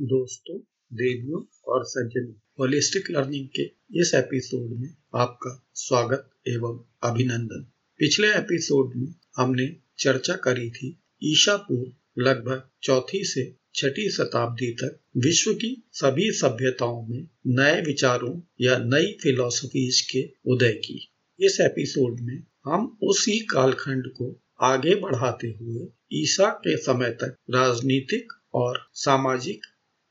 दोस्तों, देवियों और सज्जनों होलिस्टिक लर्निंग के इस एपिसोड में आपका स्वागत एवं अभिनंदन। पिछले एपिसोड में हमने चर्चा करी थी ईशा पूर्व लगभग चौथी से छठी शताब्दी तक विश्व की सभी सभ्यताओं में नए विचारों या नई फिलोसफीज के उदय की। इस एपिसोड में हम उसी कालखंड को आगे बढ़ाते हुए ईसा के समय तक राजनीतिक और सामाजिक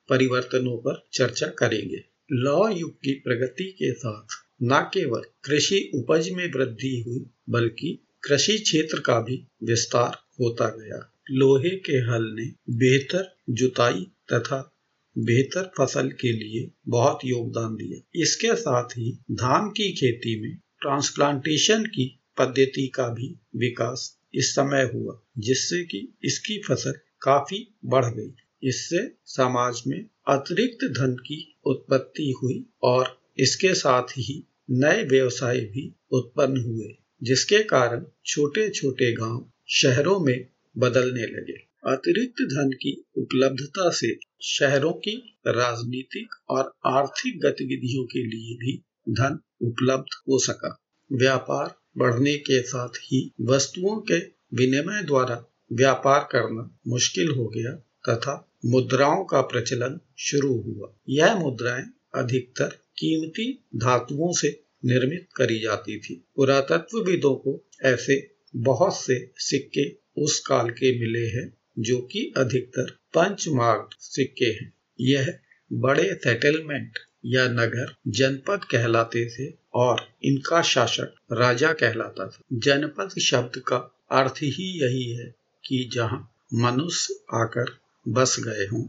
परिवर्तनों पर चर्चा करेंगे। लौ युग की प्रगति के साथ न केवल कृषि उपज में वृद्धि हुई, बल्कि कृषि क्षेत्र का भी विस्तार होता गया। लोहे के हल ने बेहतर जुताई तथा बेहतर फ़सल के लिए बहुत योगदान दिया। इसके साथ ही धान की खेती में ट्रांसप्लांटेशन की पद्धति का भी विकास इस समय हुआ, जिससे कि इसकी फ़सल काफ़ी बढ़ गई। इससे समाज में अतिरिक्त धन की उत्पत्ति हुई और इसके साथ ही नए व्यवसाय भी उत्पन्न हुए, जिसके कारण छोटे छोटे गाँव शहरों में बदलने लगे। अतिरिक्त धन की उपलब्धता से शहरों की राजनीतिक और आर्थिक गतिविधियों के लिए भी धन उपलब्ध हो सका। व्यापार बढ़ने के साथ ही वस्तुओं के विनिमय द्वारा व्यापार करना मुश्किल हो गया तथा मुद्राओं का प्रचलन शुरू हुआ। यह मुद्राएँ अधिकतर कीमती धातुओं से निर्मित करी जाती थी। पुरातत्वविदों को ऐसे बहुत से सिक्के उस काल के मिले हैं जो कि अधिकतर पंचमार्ग सिक्के हैं। यह बड़े सेटलमेंट या नगर जनपद कहलाते थे और इनका शासक राजा कहलाता था। जनपद शब्द का अर्थ ही यही है कि जहाँ मनुष्य आकर बस गए हों।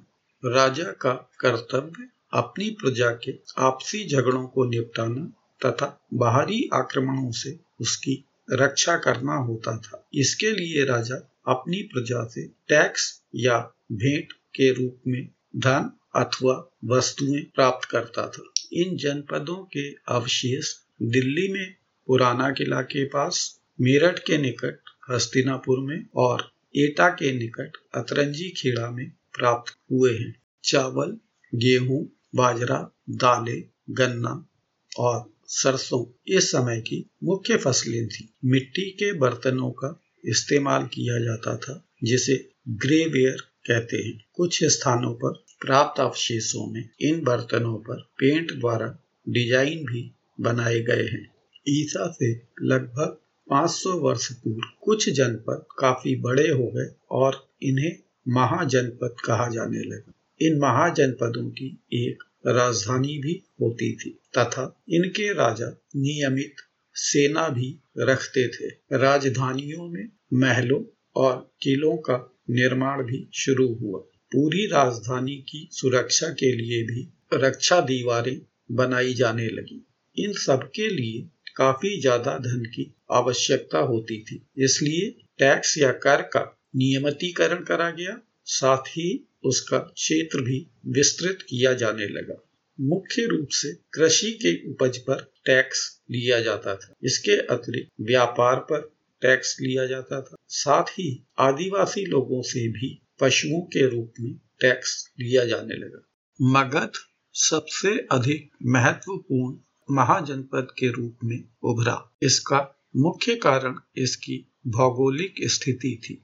राजा का कर्तव्य अपनी प्रजा के आपसी झगड़ों को निपटाना तथा बाहरी आक्रमणों से उसकी रक्षा करना होता था। इसके लिए राजा अपनी प्रजा से टैक्स या भेंट के रूप में धन अथवा वस्तुएँ प्राप्त करता था। इन जनपदों के अवशेष दिल्ली में पुराना किला के पास, मेरठ के निकट हस्तिनापुर में और एटा के निकट अतरंजी खेड़ा में प्राप्त हुए हैं। चावल, गेहूँ, बाजरा, दालें, गन्ना और सरसों इस समय की मुख्य फ़सलें थी। मिट्टी के बर्तनों का इस्तेमाल किया जाता था, जिसे ग्रेवेयर कहते हैं। कुछ स्थानों पर प्राप्त अवशेषों में इन बर्तनों पर पेंट द्वारा डिज़ाइन भी बनाए गए हैं। ईसा से लगभग 500 वर्ष पूर्व कुछ जनपद काफ़ी बड़े हो गए और इन्हें महाजनपद कहा जाने लगा। इन महाजनपदों की एक राजधानी भी होती थी तथा इनके राजा नियमित सेना भी रखते थे। राजधानियों में महलों और किलों का निर्माण भी शुरू हुआ। पूरी राजधानी की सुरक्षा के लिए भी रक्षा दीवारें बनाई जाने लगी। इन सब के लिए काफ़ी ज़्यादा धन की आवश्यकता होती थी। इसलिए टैक्स या कर का नियमितीकरण करा गया, साथ ही उसका क्षेत्र भी विस्तृत किया जाने लगा। मुख्य रूप से कृषि के उपज पर टैक्स लिया जाता था। इसके अतिरिक्त व्यापार पर टैक्स लिया जाता था। साथ ही आदिवासी लोगों से भी पशुओं के रूप में टैक्स लिया जाने लगा। मगध सबसे अधिक महत्वपूर्ण महाजनपद के रूप में उभरा। इसका मुख्य कारण इसकी भौगोलिक स्थिति थी।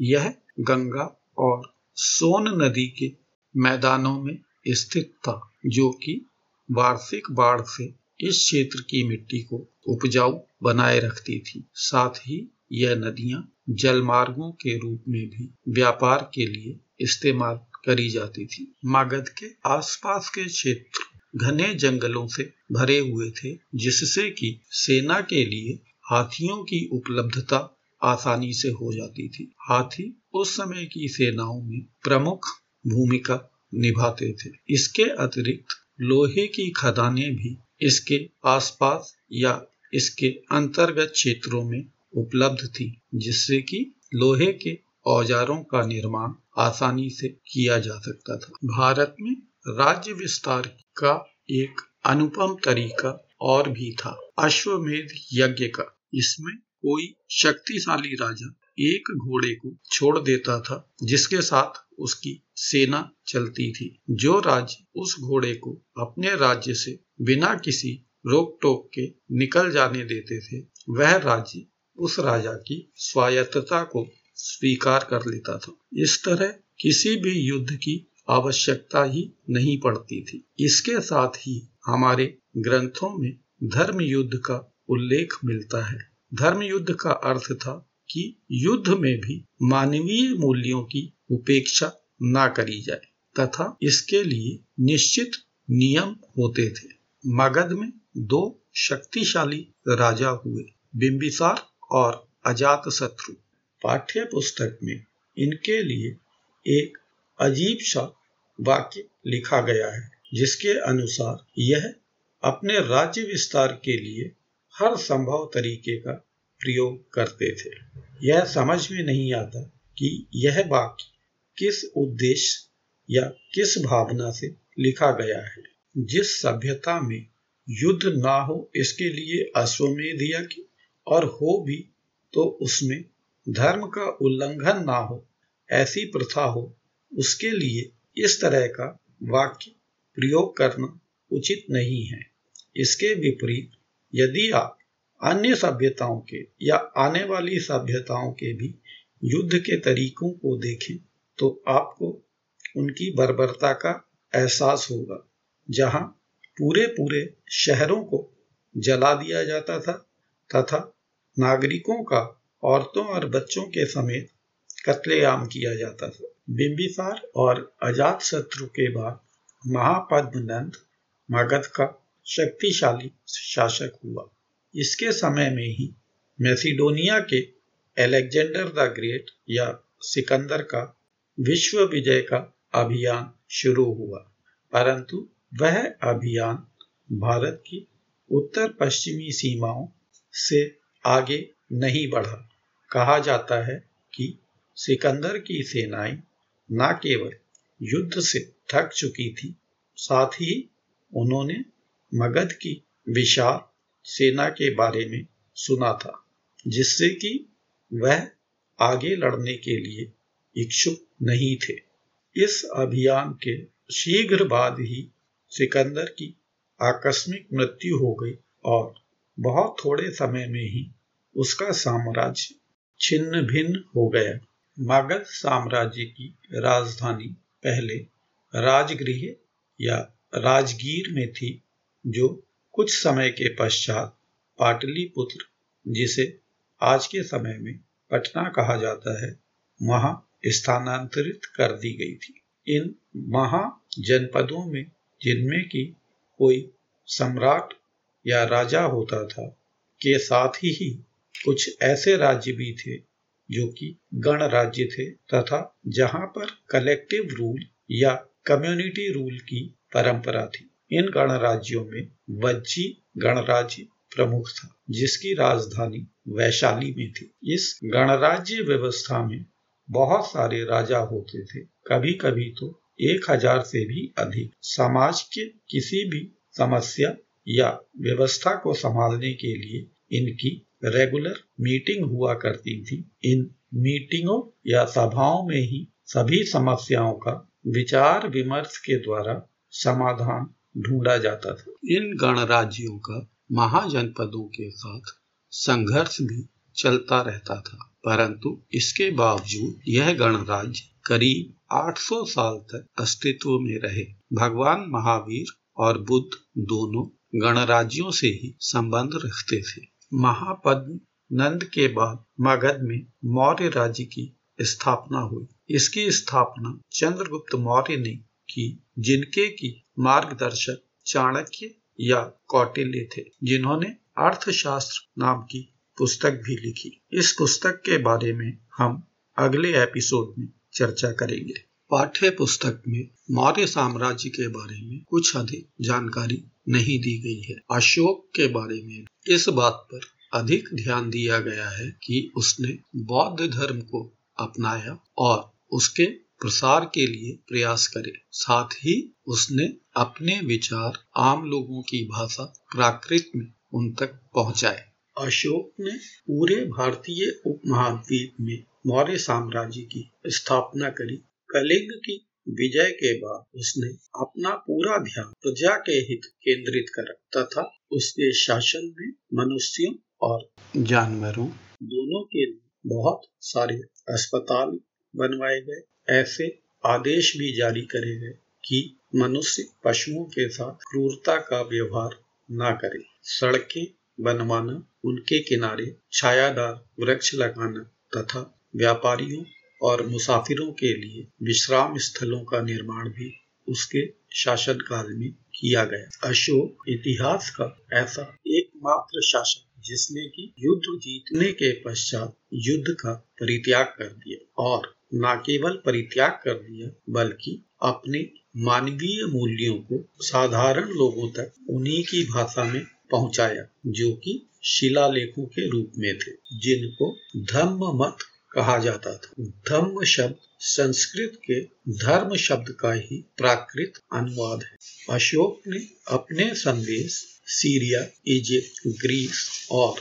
यह गंगा और सोन नदी के मैदानों में स्थित था, जो कि वार्षिक बाढ़ से इस क्षेत्र की मिट्टी को उपजाऊ बनाए रखती थी। साथ ही यह नदियाँ जलमार्गों के रूप में भी व्यापार के लिए इस्तेमाल करी जाती थी। मगध के आसपास के क्षेत्र घने जंगलों से भरे हुए थे, जिससे कि सेना के लिए हाथियों की उपलब्धता आसानी से हो जाती थी। हाथी उस समय की सेनाओं में प्रमुख भूमिका निभाते थे। इसके अतिरिक्त लोहे की खदानें भी इसके आसपास या इसके अंतर्गत क्षेत्रों में उपलब्ध थी, जिससे कि लोहे के औजारों का निर्माण आसानी से किया जा सकता था। भारत में राज्य विस्तार का एक अनुपम तरीका और भी था, अश्वमेध यज्ञ का। इसमें कोई शक्तिशाली राजा एक घोड़े को छोड़ देता था, जिसके साथ उसकी सेना चलती थी। जो राज्य उस घोड़े को अपने राज्य से बिना किसी रोक टोक के निकल जाने देते थे, वह राज्य उस राजा की स्वायत्तता को स्वीकार कर लेता था। इस तरह किसी भी युद्ध की आवश्यकता ही नहीं पड़ती थी। इसके साथ ही हमारे ग्रंथों में धर्म युद्ध का उल्लेख मिलता है। धर्म युद्ध का अर्थ था कि युद्ध में भी मानवीय मूल्यों की उपेक्षा ना करी जाए तथा इसके लिए निश्चित नियम होते थे। मगध में दो शक्तिशाली राजा हुए, बिंबिसार और अजात शत्रु पाठ्य पुस्तक में इनके लिए एक अजीब सा वाक्य लिखा गया है, जिसके अनुसार यह अपने राज्य विस्तार के लिए हर संभव तरीके का प्रयोग करते थे। यह समझ में नहीं आता कि यह वाक्य किस उद्देश्य या किस भावना से लिखा गया है। जिस सभ्यता में युद्ध ना हो, इसके लिए अश्वमेध यज्ञ और हो भी तो उसमें धर्म का उल्लंघन ना हो, ऐसी प्रथा हो, उसके लिए इस तरह का वाक्य प्रयोग करना उचित नहीं है। इसके विपरीत यदि आप अन्य सभ्यताओं के या आने वाली सभ्यताओं के भी युद्ध के तरीकों को देखें तो आपको उनकी बर्बरता का एहसास होगा, जहाँ पूरे पूरे शहरों को जला दिया जाता था तथा नागरिकों का, औरतों और बच्चों के समेत कत्लेआम किया जाता था। बिंबिसार और अजात शत्रु के बाद महापद्मनंद मगध का शक्तिशाली शासक हुआ। इसके समय में ही मैसिडोनिया के एलेक्जेंडर द ग्रेट या सिकंदर का विश्व विजय का अभियान शुरू हुआ, परंतु वह अभियान भारत की उत्तर पश्चिमी सीमाओं से आगे नहीं बढ़ा। कहा जाता है कि सिकंदर की सेनाएँ न केवल युद्ध से थक चुकी थी, साथ ही उन्होंने मगध की विशाल सेना के बारे में सुना था, जिससे कि वह आगे लड़ने के लिए इच्छुक नहीं थे। इस अभियान के शीघ्र बाद ही सिकंदर की आकस्मिक मृत्यु हो गई और बहुत थोड़े समय में ही उसका साम्राज्य छिन्न भिन्न हो गया। मगध साम्राज्य की राजधानी पहले राजगृह या राजगीर में थी जो कुछ समय के पश्चात पाटलिपुत्र जिसे आज के समय में पटना कहा जाता है वहाँ स्थानांतरित कर दी गई थी। इन महा जनपदों में जिनमें की कोई सम्राट या राजा होता था के साथ ही, ही कुछ ऐसे राज्य भी थे जो कि गण राज्य थे तथा जहाँ पर कलेक्टिव रूल या कम्युनिटी रूल की परंपरा थी। इन गणराज्यों में वज्जी गणराज्य प्रमुख था, जिसकी राजधानी वैशाली में थी। इस गणराज्य व्यवस्था में बहुत सारे राजा होते थे। कभी कभी तो एक हज़ार से भी अधिक समाज के किसी भी समस्या या व्यवस्था को संभालने के लिए इनकी रेगुलर मीटिंग हुआ करती थी। इन मीटिंगों या सभाओं में ही सभी समस्याओं का विचार विमर्श के द्वारा समाधान ढूंढा जाता था। इन गणराज्यों का महाजनपदों के साथ संघर्ष भी चलता रहता था। परंतु इसके बावजूद यह गणराज्य करीब 800 साल तक अस्तित्व में रहे। भगवान, महावीर और बुद्ध दोनों गणराज्यों से ही संबंध रखते थे। महापद्म नंद के बाद मगध में मौर्य राज्य की स्थापना हुई। इसकी स्थापना चंद्रगुप्त मौर्य ने की, जिनके की मार्गदर्शक चाणक्य या कौटिल्य थे, जिन्होंने अर्थशास्त्र नाम की पुस्तक भी लिखी। इस पुस्तक के बारे में हम अगले एपिसोड में चर्चा करेंगे। पाठ्य पुस्तक में मौर्य साम्राज्य के बारे में कुछ अधिक जानकारी नहीं दी गई है। अशोक के बारे में इस बात पर अधिक ध्यान दिया गया है कि उसने बौद्ध धर्म को अपनाया और उसके प्रसार के लिए प्रयास करे। साथ ही उसने अपने विचार आम लोगों की भाषा प्राकृत में उन तक पहुँचाए। अशोक ने पूरे भारतीय उपमहाद्वीप में मौर्य साम्राज्य की स्थापना करी। कलिंग की विजय के बाद उसने अपना पूरा ध्यान प्रजा के हित केंद्रित करा तथा उसके शासन में मनुष्यों और जानवरों दोनों के लिए बहुत सारे अस्पताल बनवाए गए। ऐसे आदेश भी जारी करे गए कि मनुष्य पशुओं के साथ क्रूरता का व्यवहार न करे। सड़कें बनवाना, उनके किनारे छायादार वृक्ष लगाना तथा व्यापारियों और मुसाफिरों के लिए विश्राम स्थलों का निर्माण भी उसके शासनकाल में किया गया। अशोक, इतिहास का ऐसा एकमात्र शासक जिसने की युद्ध जीतने के पश्चात युद्ध का परित्याग कर दिया और न केवल परित्याग कर दिया, बल्कि अपने मानवीय मूल्यों को साधारण लोगों तक उन्हीं की भाषा में पहुँचाया, जो कि शिलालेखों के रूप में थे, जिनको धम्म मत कहा जाता था। धम्म शब्द संस्कृत के धर्म शब्द का ही प्राकृत अनुवाद है। अशोक ने अपने संदेश सीरिया इजिप्ट ग्रीस और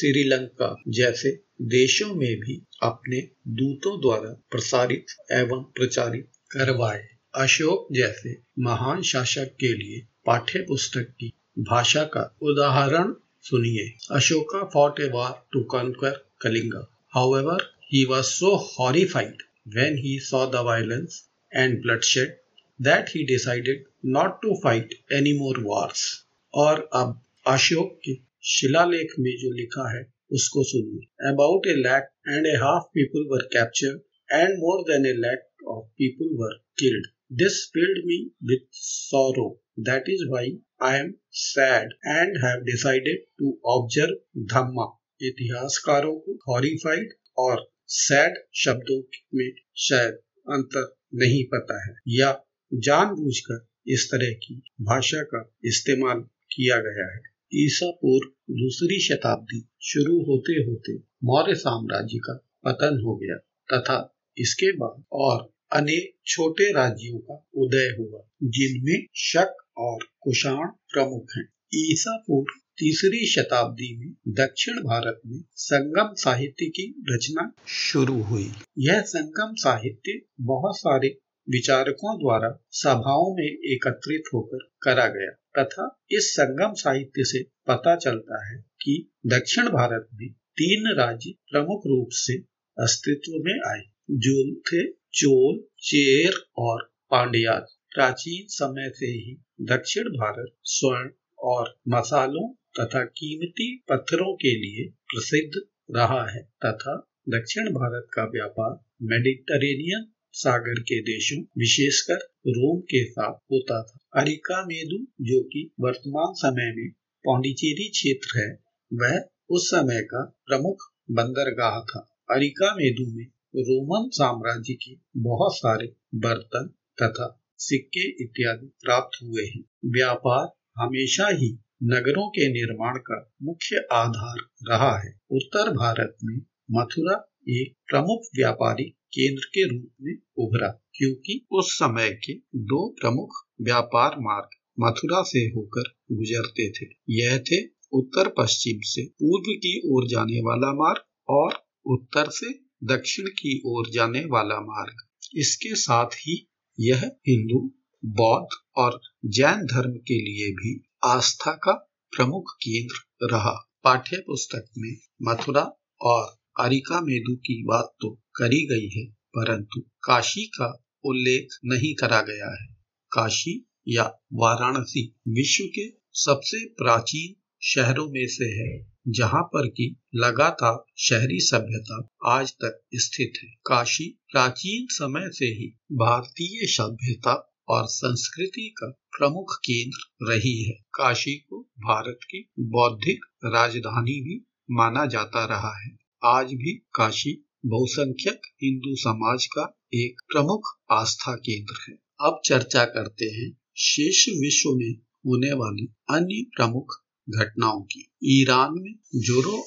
श्रीलंका जैसे देशों में भी अपने दूतों द्वारा प्रसारित एवं प्रचारित करवाए। अशोक जैसे महान शासक के लिए पाठ्य पुस्तक की भाषा का उदाहरण सुनिए। Ashoka fought a war to conquer Kalinga however he was so horrified when he saw the violence and bloodshed that he decided not to fight any more wars. और अब अशोक के शिलालेख में जो लिखा है, उसको सुनिए। About a lakh and a half people were captured and more than a lakh of people were killed this filled me with sorrow. That is why I am sad and have decided to observe dhamma इतिहासकारों को horrified और sad शब्दों में शायद अंतर नहीं पता है या जानबूझकर इस तरह की भाषा का इस्तेमाल किया गया है। ईसा पूर्व दूसरी शताब्दी शुरू होते होते मौर्य साम्राज्य का पतन हो गया तथा इसके बाद और अनेक छोटे राज्यों का उदय हुआ, जिनमें शक और कुषाण प्रमुख हैं। ईसा पूर्व तीसरी शताब्दी में दक्षिण भारत में संगम साहित्य की रचना शुरू हुई। यह संगम साहित्य बहुत सारे विचारकों द्वारा सभाओं में एकत्रित होकर करा गया। तथा इस संगम साहित्य से पता चलता है कि दक्षिण भारत में तीन राज्य प्रमुख रूप से अस्तित्व में आए। जो थे चोल, चेर और पांड्या प्राचीन समय से ही दक्षिण भारत स्वर्ण और मसालों तथा कीमती पत्थरों के लिए प्रसिद्ध रहा है तथा दक्षिण भारत का व्यापार मेडिटरेनियन सागर के देशों, विशेषकर रोम के साथ होता था। अरिका मेदु, जो कि वर्तमान समय में पौंडीचेरी क्षेत्र है, वह उस समय का प्रमुख बंदरगाह था। अरिका मेदु में रोमन साम्राज्य के बहुत सारे बर्तन तथा सिक्के इत्यादि प्राप्त हुए हैं। व्यापार हमेशा ही नगरों के निर्माण का मुख्य आधार रहा है। उत्तर भारत में मथुरा एक प्रमुख व्यापारी केंद्र के रूप में उभरा, क्योंकि उस समय के दो प्रमुख व्यापार मार्ग मथुरा से होकर गुजरते थे। यह थे उत्तर पश्चिम से पूर्व की ओर जाने वाला मार्ग और उत्तर से दक्षिण की ओर जाने वाला मार्ग। इसके साथ ही यह हिंदू, बौद्ध और जैन धर्म के लिए भी आस्था का प्रमुख केंद्र रहा। पाठ्य पुस्तक में मथुरा और अरिका मेदु की बात तो करी गई है, परंतु काशी का उल्लेख नहीं करा गया है। काशी या वाराणसी विश्व के सबसे प्राचीन शहरों में से है, जहाँ पर की लगातार शहरी सभ्यता आज तक स्थित है। काशी प्राचीन समय से ही भारतीय सभ्यता और संस्कृति का प्रमुख केंद्र रही है। काशी को भारत की बौद्धिक राजधानी भी माना जाता रहा है। आज भी काशी बहुसंख्यक हिंदू समाज का एक प्रमुख आस्था केंद्र है। अब चर्चा करते हैं शेष विश्व में होने वाली अन्य प्रमुख घटनाओं की। ईरान में जोरो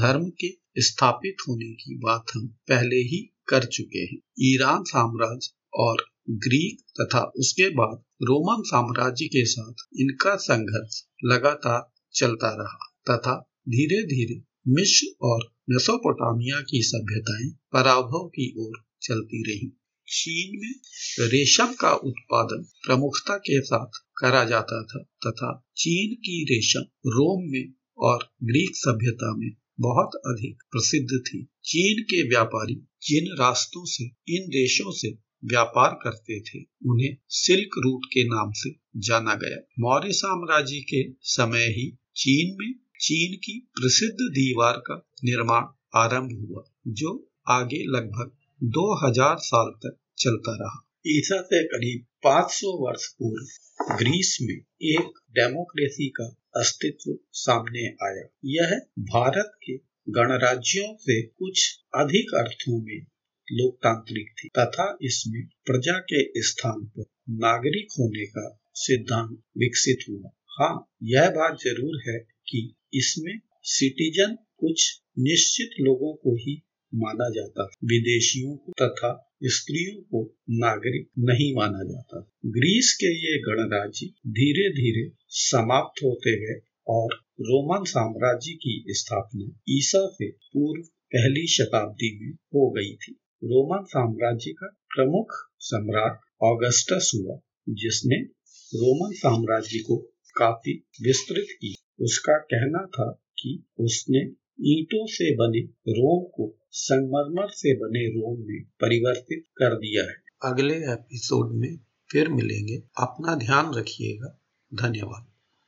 धर्म के स्थापित होने की बात हम पहले ही कर चुके हैं। ईरान साम्राज्य और ग्रीक तथा उसके बाद रोमन साम्राज्य के साथ इनका संघर्ष लगातार चलता रहा तथा धीरे धीरे मिश्र और मेसोपोटामिया की सभ्यताएँ पराभव की ओर चलती रही। चीन में रेशम का उत्पादन प्रमुखता के साथ करा जाता था तथा चीन की रेशम रोम में और ग्रीक सभ्यता में बहुत अधिक प्रसिद्ध थी। चीन के व्यापारी जिन रास्तों से, इन देशों से व्यापार करते थे, उन्हें सिल्क रूट के नाम से जाना गया। मौर्य साम्राज्य के समय ही चीन में चीन की प्रसिद्ध दीवार का निर्माण आरंभ हुआ, जो आगे लगभग 2000 साल तक चलता रहा। ईसा से करीब 500 वर्ष पूर्व ग्रीस में एक डेमोक्रेसी का अस्तित्व सामने आया। यह भारत के गणराज्यों से कुछ अधिक अर्थों में लोकतांत्रिक थी, तथा इसमें प्रजा के स्थान पर नागरिक होने का सिद्धांत विकसित हुआ। हाँ यह बात ज़रूर है कि इसमें सिटीजन कुछ निश्चित लोगों को ही माना जाता विदेशियों को तथा स्त्रियों को नागरिक नहीं माना जाता ग्रीस के ये गणराज्य धीरे धीरे समाप्त होते गए और रोमन साम्राज्य की स्थापना ईसा से पूर्व पहली शताब्दी में हो गई थी। रोमन साम्राज्य का प्रमुख सम्राट ऑगस्टस हुआ, जिसने रोमन साम्राज्य को काफ़ी विस्तृत की उसका कहना था कि उसने ईंटों से बने रोम को संगमरमर से बने रोम में परिवर्तित कर दिया है। अगले एपिसोड में फिर मिलेंगे। अपना ध्यान रखिएगा। धन्यवाद।